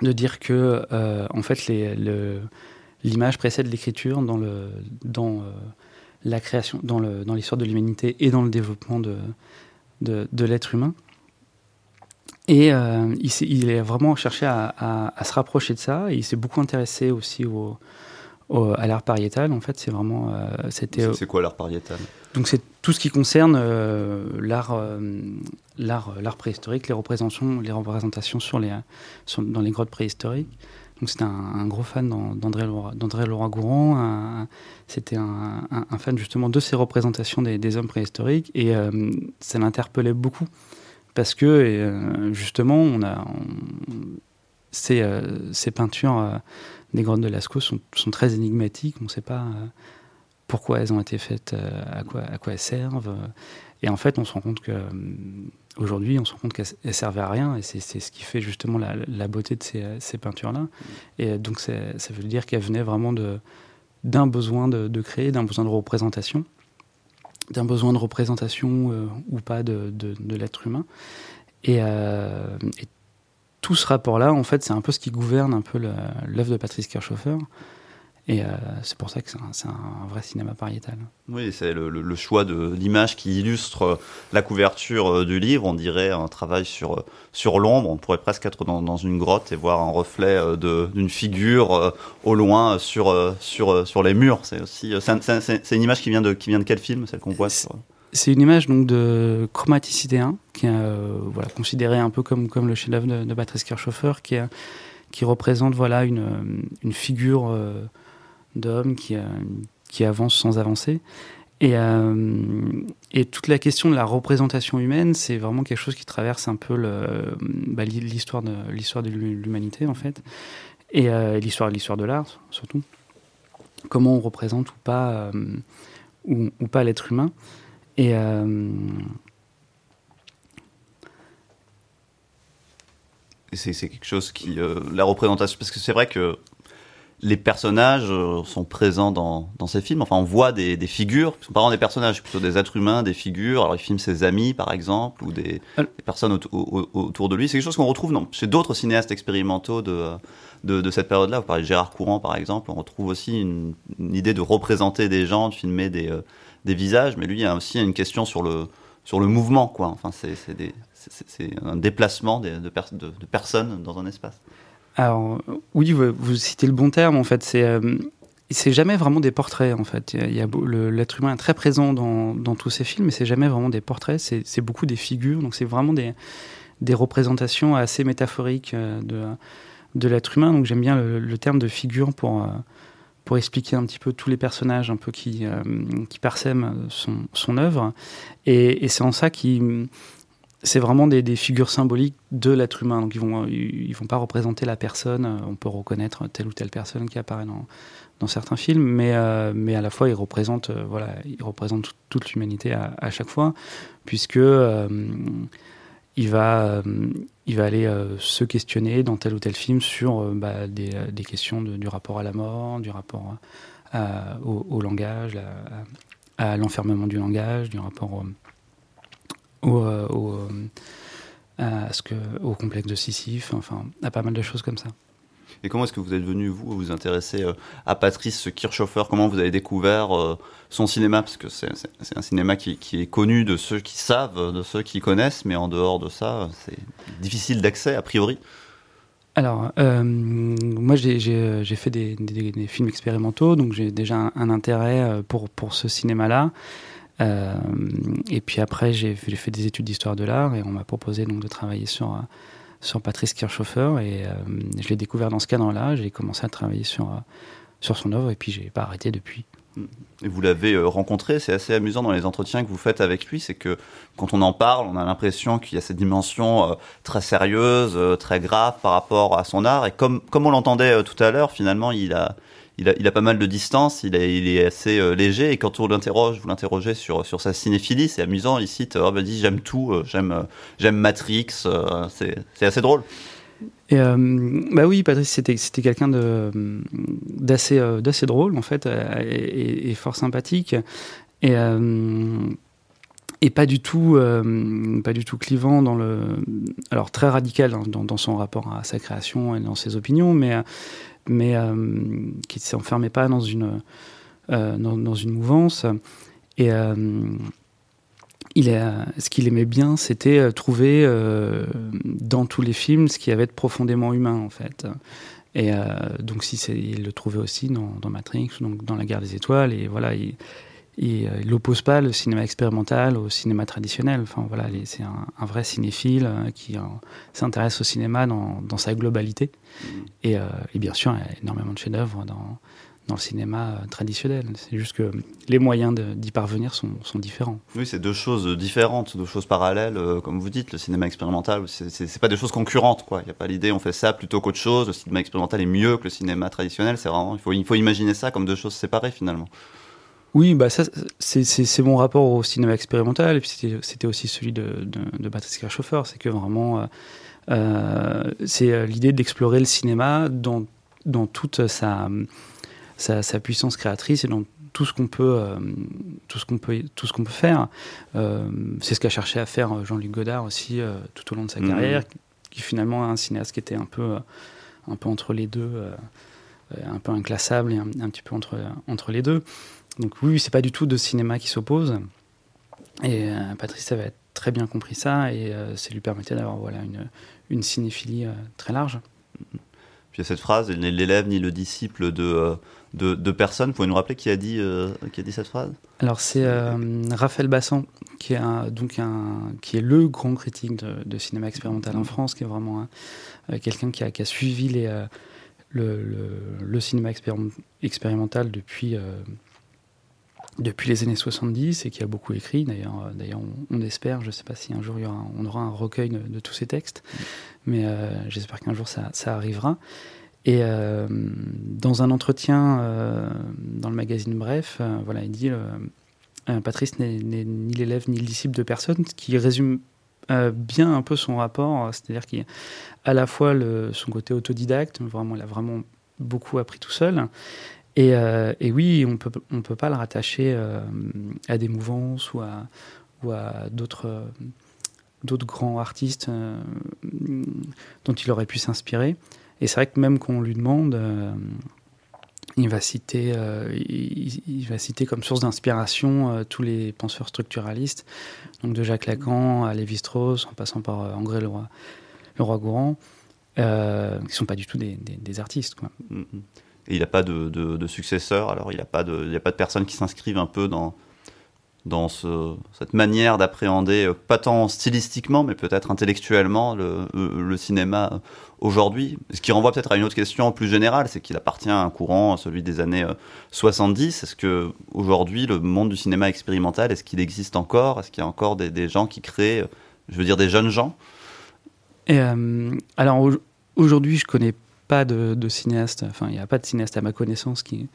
de dire que euh, en fait l'image précède l'écriture dans le dans euh, la création dans le dans l'histoire de l'humanité et dans le développement de de, l'être humain. Et euh, il, il a vraiment cherché à, à, se rapprocher de ça. Et il s'est beaucoup intéressé aussi au, à l'art pariétal en fait. C'est vraiment c'était c'est quoi l'art pariétal? donc c'est tout ce qui concerne l'art l'art, euh, l'art préhistorique, les représentations, les représentations sur les, dans les grottes préhistoriques. Donc c'était un, gros fan d'André Leroy-Gourand. C'était un, fan justement de ces représentations des, hommes préhistoriques et euh, ça l'interpellait beaucoup parce que euh, justement on a ces, ces, peintures des grottes de Lascaux sont, sont très énigmatiques. On ne sait pas pourquoi elles ont été faites, à quoi, à quoi elles servent. Et en fait, on se rend compte que aujourd'hui, on se rend compte qu'elle ne servait à rien, et c'est ce qui fait justement la, beauté de ces, peintures-là. Et donc, ça veut dire qu'elle venait vraiment d'un besoin de, créer, d'un besoin de représentation, d'un besoin de représentation euh, ou pas de, l'être humain. Euh, et, tout ce rapport-là, en fait, c'est un peu ce qui gouverne un peu l'œuvre de Patrice Kirchhofer. Et euh, c'est pour ça que c'est un, vrai cinéma pariétal. Oui, c'est le, choix de l'image qui illustre euh, la couverture euh, du livre. On dirait un travail sur, sur l'ombre. On pourrait presque être dans, une grotte et voir un reflet d'une figure au loin sur, sur, sur les murs. C'est aussi c'est une image qui vient de, qui vient de quel film, celle qu'on voit C'est une image donc de Chromaticité 1, qui est voilà, considéré un peu comme, comme le chef-d'œuvre de, Patrice Kirchhofer, qui, qui représente voilà, une, une figure d'hommes qui, euh, qui avancent sans avancer. Et, euh, et, toute la question de la représentation humaine, c'est vraiment quelque chose qui traverse un peu bah, l'histoire de l'histoire de l'humanité en fait, et euh, l'histoire l'histoire de l'art surtout. Comment on représente ou pas ou, ou, pas l'être humain. Et c'est quelque chose qui la représentation parce que c'est vrai que les personnages euh, sont présents dans, dans ces films. Enfin, on voit des, des figures, sont pas vraiment des personnages, plutôt des êtres humains, des figures. Alors, il filme ses amis, par exemple, ou des, personnes autour de lui. C'est quelque chose qu'on retrouve non, chez d'autres cinéastes expérimentaux de, de, de cette période-là. Vous parlez de Gérard Courant, par exemple. On retrouve aussi une, idée de représenter des gens, de filmer des, euh, des visages. Mais lui, il y a aussi une question sur le, sur le mouvement, quoi. Enfin, c'est un déplacement de, de, de personnes dans un espace. Alors, oui, vous, citez le bon terme, en fait. C'est. Euh, c'est jamais vraiment des portraits en fait. Il y a, l'être humain est très présent dans, dans, tous ces films, mais c'est jamais vraiment des portraits. C'est beaucoup des figures. Donc c'est vraiment des, des, représentations assez métaphoriques euh, de, de l'être humain. Donc j'aime bien le, terme de figure pour euh, pour expliquer un petit peu tous les personnages un peu qui qui parsèment son, son œuvre. Et, et c'est en ça qu'il c'est vraiment des, figures symboliques de l'être humain. Donc ils vont, ils vont pas représenter la personne. On peut reconnaître telle ou telle personne qui apparaît dans, dans certains films, mais, euh, mais à la fois ils représentent, euh, voilà, ils représentent toute l'humanité à, chaque fois, puisque euh, il va, il va aller se questionner dans tel ou tel film sur bah, des, questions du rapport à la mort, du rapport au, langage, à l'enfermement du langage, du rapport au, au, au, à ce que, au complexe de Sisyphe, enfin, à pas mal de choses comme ça. Et comment est-ce que vous êtes venu, vous, vous intéresser à Patrice Kirchhofer? Comment vous avez découvert son cinéma? Parce que c'est un cinéma qui, qui, est connu de ceux qui savent, de ceux qui connaissent, mais en dehors de ça, c'est difficile d'accès a priori. Alors, euh, moi, j'ai fait des, des, des, films expérimentaux, donc j'ai déjà un, un, intérêt pour, pour ce cinéma-là. Euh, et puis après, j'ai fait des études d'histoire de l'art et on m'a proposé donc de travailler sur sur Patrice Kirchhofer et euh, je l'ai découvert dans ce cadre-là. J'ai commencé à travailler sur sur son œuvre et puis j'ai pas arrêté depuis. Et vous l'avez rencontré, c'est assez amusant dans les entretiens que vous faites avec lui, c'est que quand on en parle, on a l'impression qu'il y a cette dimension euh, très sérieuse, euh, très grave par rapport à son art. Et comme, comme on l'entendait euh, tout à l'heure, finalement, il a, il, a, pas mal de distance, il, est assez léger. Et quand on l'interroge, vous l'interrogez sur, sur sa cinéphilie, c'est amusant. Il cite, oh, bah, dit, j'aime tout, j'aime, j'aime Matrix, c'est assez drôle. Et euh, bah oui, Patrice, c'était quelqu'un d'assez euh, d'assez drôle en fait et, fort sympathique et euh, et pas du tout pas du tout clivant dans le alors très radical dans, son rapport à sa création et dans ses opinions, mais mais qui ne s'enfermait pas dans une dans, dans, une mouvance et a, ce qu'il aimait bien, c'était euh, trouver euh, dans tous les films ce qui avait de profondément humain, en fait. Et euh, donc, si il le trouvait aussi dans, Matrix, donc dans La Guerre des Étoiles, et voilà, il, il n'oppose pas le cinéma expérimental au cinéma traditionnel. Enfin, voilà, c'est un, un, vrai cinéphile qui s'intéresse au cinéma dans, dans sa globalité. Mmh. Et, et, bien sûr, il y a énormément de chefs-d'œuvre dans, dans le cinéma euh, traditionnel. C'est juste que les moyens d'y parvenir sont, sont, différents. Oui, c'est deux choses différentes, deux choses parallèles. Euh, comme vous dites, le cinéma expérimental, c'est pas des choses concurrentes. Il n'y a pas l'idée on fait ça plutôt qu'autre chose. Le cinéma expérimental est mieux que le cinéma traditionnel. C'est vraiment, il faut, il faut imaginer ça comme deux choses séparées finalement. Oui, bah ça, c'est mon rapport au cinéma expérimental, et puis c'était aussi celui de, de, de Patrice. C'est que vraiment, euh, euh c'est l'idée d'explorer le cinéma dans, dans toute sa sa, sa, puissance créatrice et dans tout ce qu'on peut, euh, tout ce qu'on peut, tout ce qu'on peut faire. Euh, c'est ce qu'a cherché à faire Jean-Luc Godard aussi euh, tout au long de sa mmh. carrière, qui finalement est un cinéaste qui était un peu, un peu entre les deux, un peu inclassable et un, un, petit peu entre, entre les deux. Donc oui, c'est pas du tout de cinéma qui s'oppose. Et Patrice avait très bien compris ça et ça lui permettait d'avoir voilà une, une cinéphilie très large. Puis il y a cette phrase, ni l'élève ni le disciple de de, de, personnes. Vous pouvez nous rappeler qui a dit, euh, qui a dit cette phrase? Alors c'est euh, Raphaël Bassan, qui est, un, donc un, qui est le grand critique de, de cinéma expérimental en France, qui est vraiment euh, quelqu'un qui a, qui a, suivi les, euh, le, le, le, cinéma expérimental depuis, depuis les années 70 et qui a beaucoup écrit. D'ailleurs, d'ailleurs on, espère, je ne sais pas si un jour on aura un recueil de, tous ces textes, mais j'espère qu'un jour ça, arrivera. Et euh, dans un entretien euh, dans le magazine Bref, euh, voilà, il dit euh, Patrice n'est ni l'élève ni le disciple de personne, ce qui résume bien un peu son rapport, c'est-à-dire qu'il a à la fois son côté autodidacte, vraiment, il a vraiment beaucoup appris tout seul. Et, et oui, on peut, on peut pas le rattacher à des mouvances ou à, à d'autres grands artistes dont il aurait pu s'inspirer. Et c'est vrai que même quand on lui demande, euh, il, va citer, euh, comme source d'inspiration euh, tous les penseurs structuralistes, donc de Jacques Lacan à Lévi-Strauss, en passant par euh, André Leroy, Leroy Gourand, euh, qui ne sont pas du tout des, artistes. Quoi. Mm-hmm. Et il n'a pas de, de, successeur, alors il n'y a, pas de, a pas de personnes qui s'inscrivent un peu dans, dans ce, cette manière d'appréhender, pas tant stylistiquement, mais peut-être intellectuellement, le, le cinéma aujourd'hui. Ce qui renvoie peut-être à une autre question plus générale, c'est qu'il appartient à un courant, celui des années 70. Est-ce que aujourd'hui, le monde du cinéma expérimental, est-ce qu'il existe encore? Est-ce qu'il y a encore des, des, gens qui créent, je veux dire, des jeunes gens? Et euh, Alors aujourd'hui, je connais pas de, de cinéaste. Enfin, il n'y a pas de cinéaste à ma connaissance qui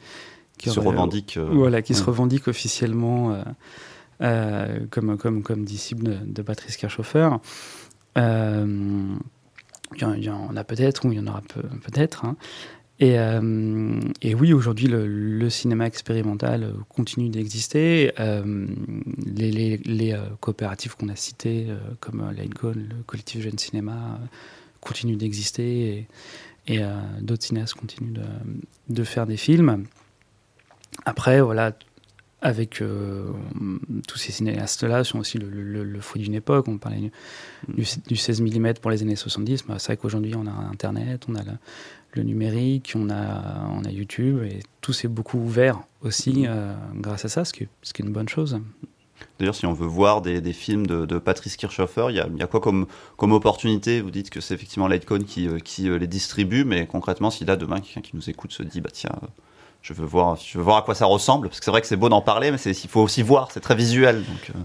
se revendique. Euh, voilà, qui ouais. se revendique officiellement euh, euh, comme, comme, comme disciple de, de Patrice Kirchhofer. Euh, il y, en a peut-être, ou il y en aura peut-être. Hein. Et, et, oui, aujourd'hui, le, cinéma expérimental continue d'exister. les, les, les coopératives qu'on a citées, comme Lincoln, le collectif Jeune Cinéma, continuent d'exister et, et d'autres cinéastes continuent de, de, faire des films. Après, voilà, avec euh, tous ces cinéastes-là, sont aussi le, fruit d'une époque. On parlait du, 16 mm pour les années 70. Bah, c'est vrai qu'aujourd'hui, on a Internet, on a le, numérique, on a, on a YouTube, et tout s'est beaucoup ouvert aussi euh, grâce à ça, ce qui, est, ce qui est une bonne chose. D'ailleurs, si on veut voir des, films de, Patrice Kirchhoffer, il y, a, quoi comme, comme opportunité? Vous dites que c'est effectivement Lightcone qui, euh, qui les distribue, mais concrètement, si là, demain, quelqu'un qui nous écoute se dit, bah tiens, je veux voir, je veux voir à quoi ça ressemble, parce que c'est vrai que c'est beau d'en parler, mais il faut aussi voir, c'est très visuel. Euh.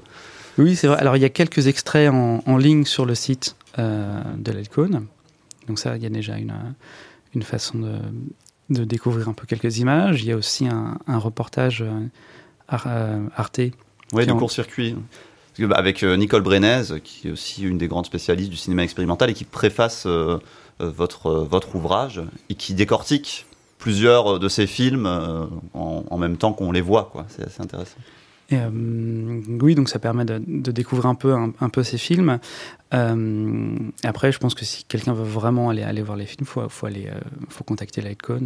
Oui, c'est vrai. Alors il y a quelques extraits en, ligne sur le site euh, de l'Alcone. Donc ça, il y a déjà une, une façon de, de, découvrir un peu quelques images. Il y a aussi un, reportage euh, Arte. Oui, de court-circuit. Bah, avec Nicole Brenez, qui est aussi une des grandes spécialistes du cinéma expérimental et qui préface votre, votre ouvrage et qui décortique plusieurs de ces films euh, en, même temps qu'on les voit. C'est assez intéressant. Euh, oui, donc ça permet de, découvrir un peu, un, peu ces films. Euh, après, je pense que si quelqu'un veut vraiment aller, aller voir les films, il faut, faut, aller, faut contacter l'Icon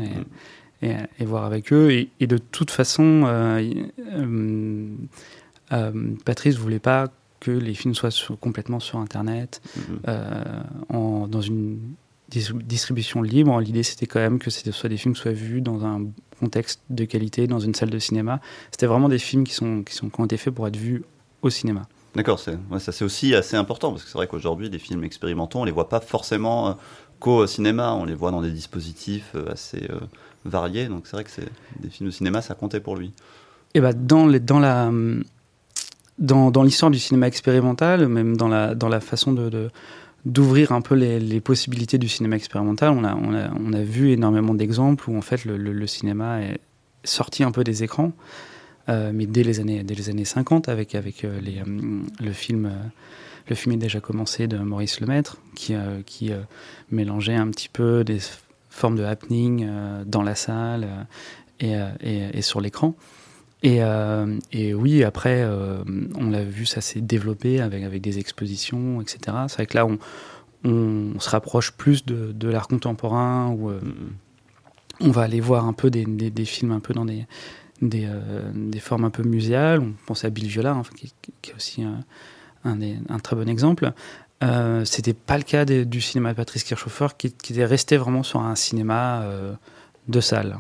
et, mm. et, voir avec eux. Et, de toute façon, Patrice ne voulait pas que les films soient complètement sur Internet, mm-hmm. en, dans une distribution libre. L'idée, c'était quand même que ce soit des films soient vus dans un contexte de qualité, dans une salle de cinéma. C'était vraiment des films qui, sont, qui, sont, ont été faits pour être vus au cinéma. D'accord, ça c'est aussi assez important, parce que c'est vrai qu'aujourd'hui, des films expérimentaux, on les voit pas forcément euh, qu'au cinéma, on les voit dans des dispositifs euh, assez euh, variés, donc c'est vrai que c'est des films au cinéma, ça comptait pour lui. Et bah dans, les, dans la... Dans, l'histoire du cinéma expérimental, même dans la, façon de d'ouvrir un peu les, possibilités du cinéma expérimental. On a, on a, on a vu énormément d'exemples où en fait le, cinéma est sorti un peu des écrans, euh, mais dès les années, dès les années 50 avec, avec euh, euh, le film. le film est déjà commencé de Maurice Lemaître, qui, qui mélangeait un petit peu des formes de happening dans la salle et, et sur l'écran. Et, euh, et, oui, après, euh, on l'a vu, ça s'est développé avec, des expositions, etc. C'est vrai que là, on, se rapproche plus de, l'art contemporain, où euh, on va aller voir un peu des, films un peu dans des, formes un peu muséales. On pense à Bill Viola, qui, est aussi un, très bon exemple. C'était pas le cas du cinéma de Patrice Kirchhofer, qui, qui, était resté vraiment sur un cinéma de salle.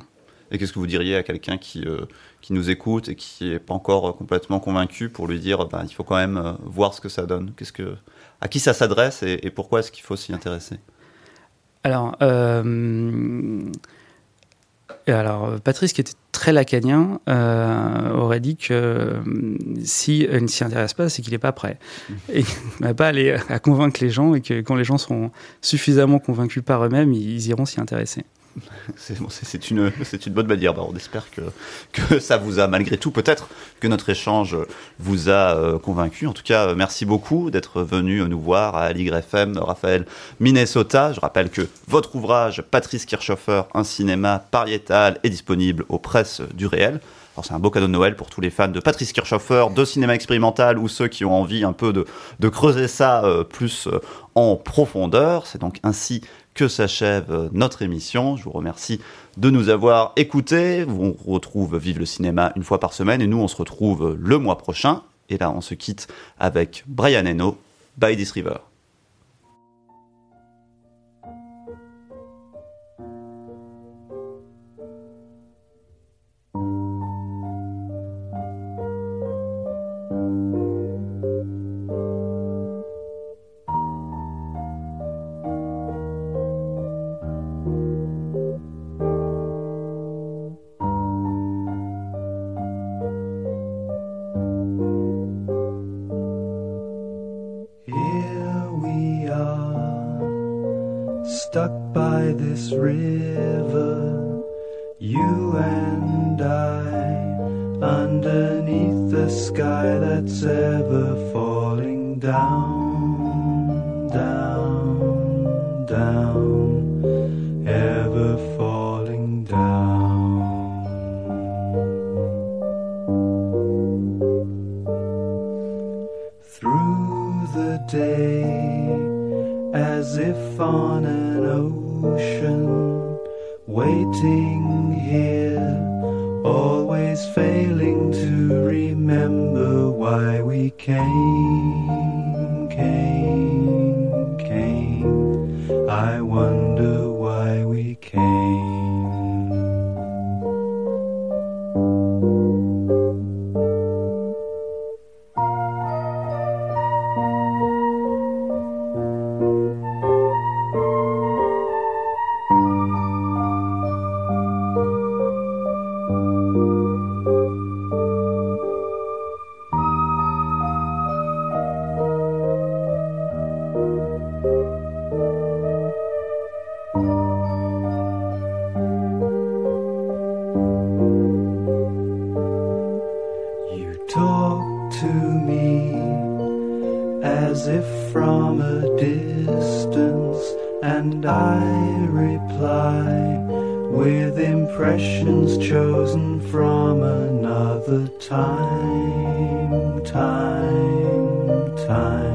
Et qu'est-ce que vous diriez à quelqu'un qui qui nous écoute et qui n'est pas encore complètement convaincu pour lui dire bah, il faut quand même euh, voir ce que ça donne Qu'est-ce que, À qui ça s'adresse et, pourquoi est-ce qu'il faut s'y intéresser alors, euh, alors, Patrice, qui était très lacanien, euh, aurait dit que si il ne s'y intéresse pas, c'est qu'il n'est pas prêt. [LAUGHS] Et il n'a pas aller à convaincre les gens et que quand les gens seront suffisamment convaincus par eux-mêmes, ils iront s'y intéresser. [LAUGHS] C'est une, une bonne manière. Bah, on espère que, que ça vous a, malgré tout, peut-être que notre échange vous a euh, convaincu. En tout cas, euh, merci beaucoup d'être venu nous voir à FM, Raphaël, Minnesota. Je rappelle que votre ouvrage, Patrice Kirchhofer, un cinéma pariétal, est disponible aux presses du réel. C'est un beau cadeau de Noël pour tous les fans de Patrice Kirchhofer, de cinéma expérimental ou ceux qui ont envie un peu de, de creuser ça euh, plus en profondeur. C'est donc ainsi que s'achève euh, notre émission. Je vous remercie de nous avoir écoutés. On retrouve Vive le cinéma une fois par semaine et nous on se retrouve le mois prochain. Et là on se quitte avec Brian Eno, By This River. river, you and I, underneath the sky that says. As if from a distance, and I reply with impressions chosen from another time, time, time,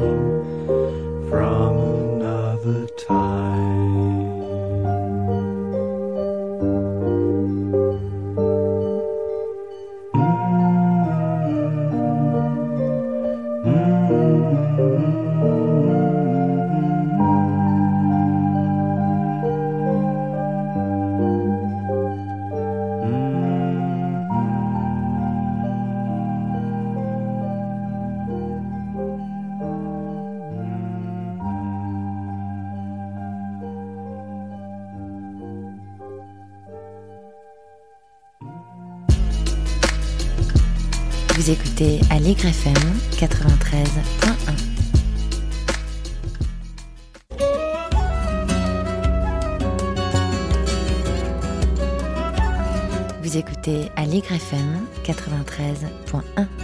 Allegre FM 93.1. Vous écoutez Allegre FM 93.1.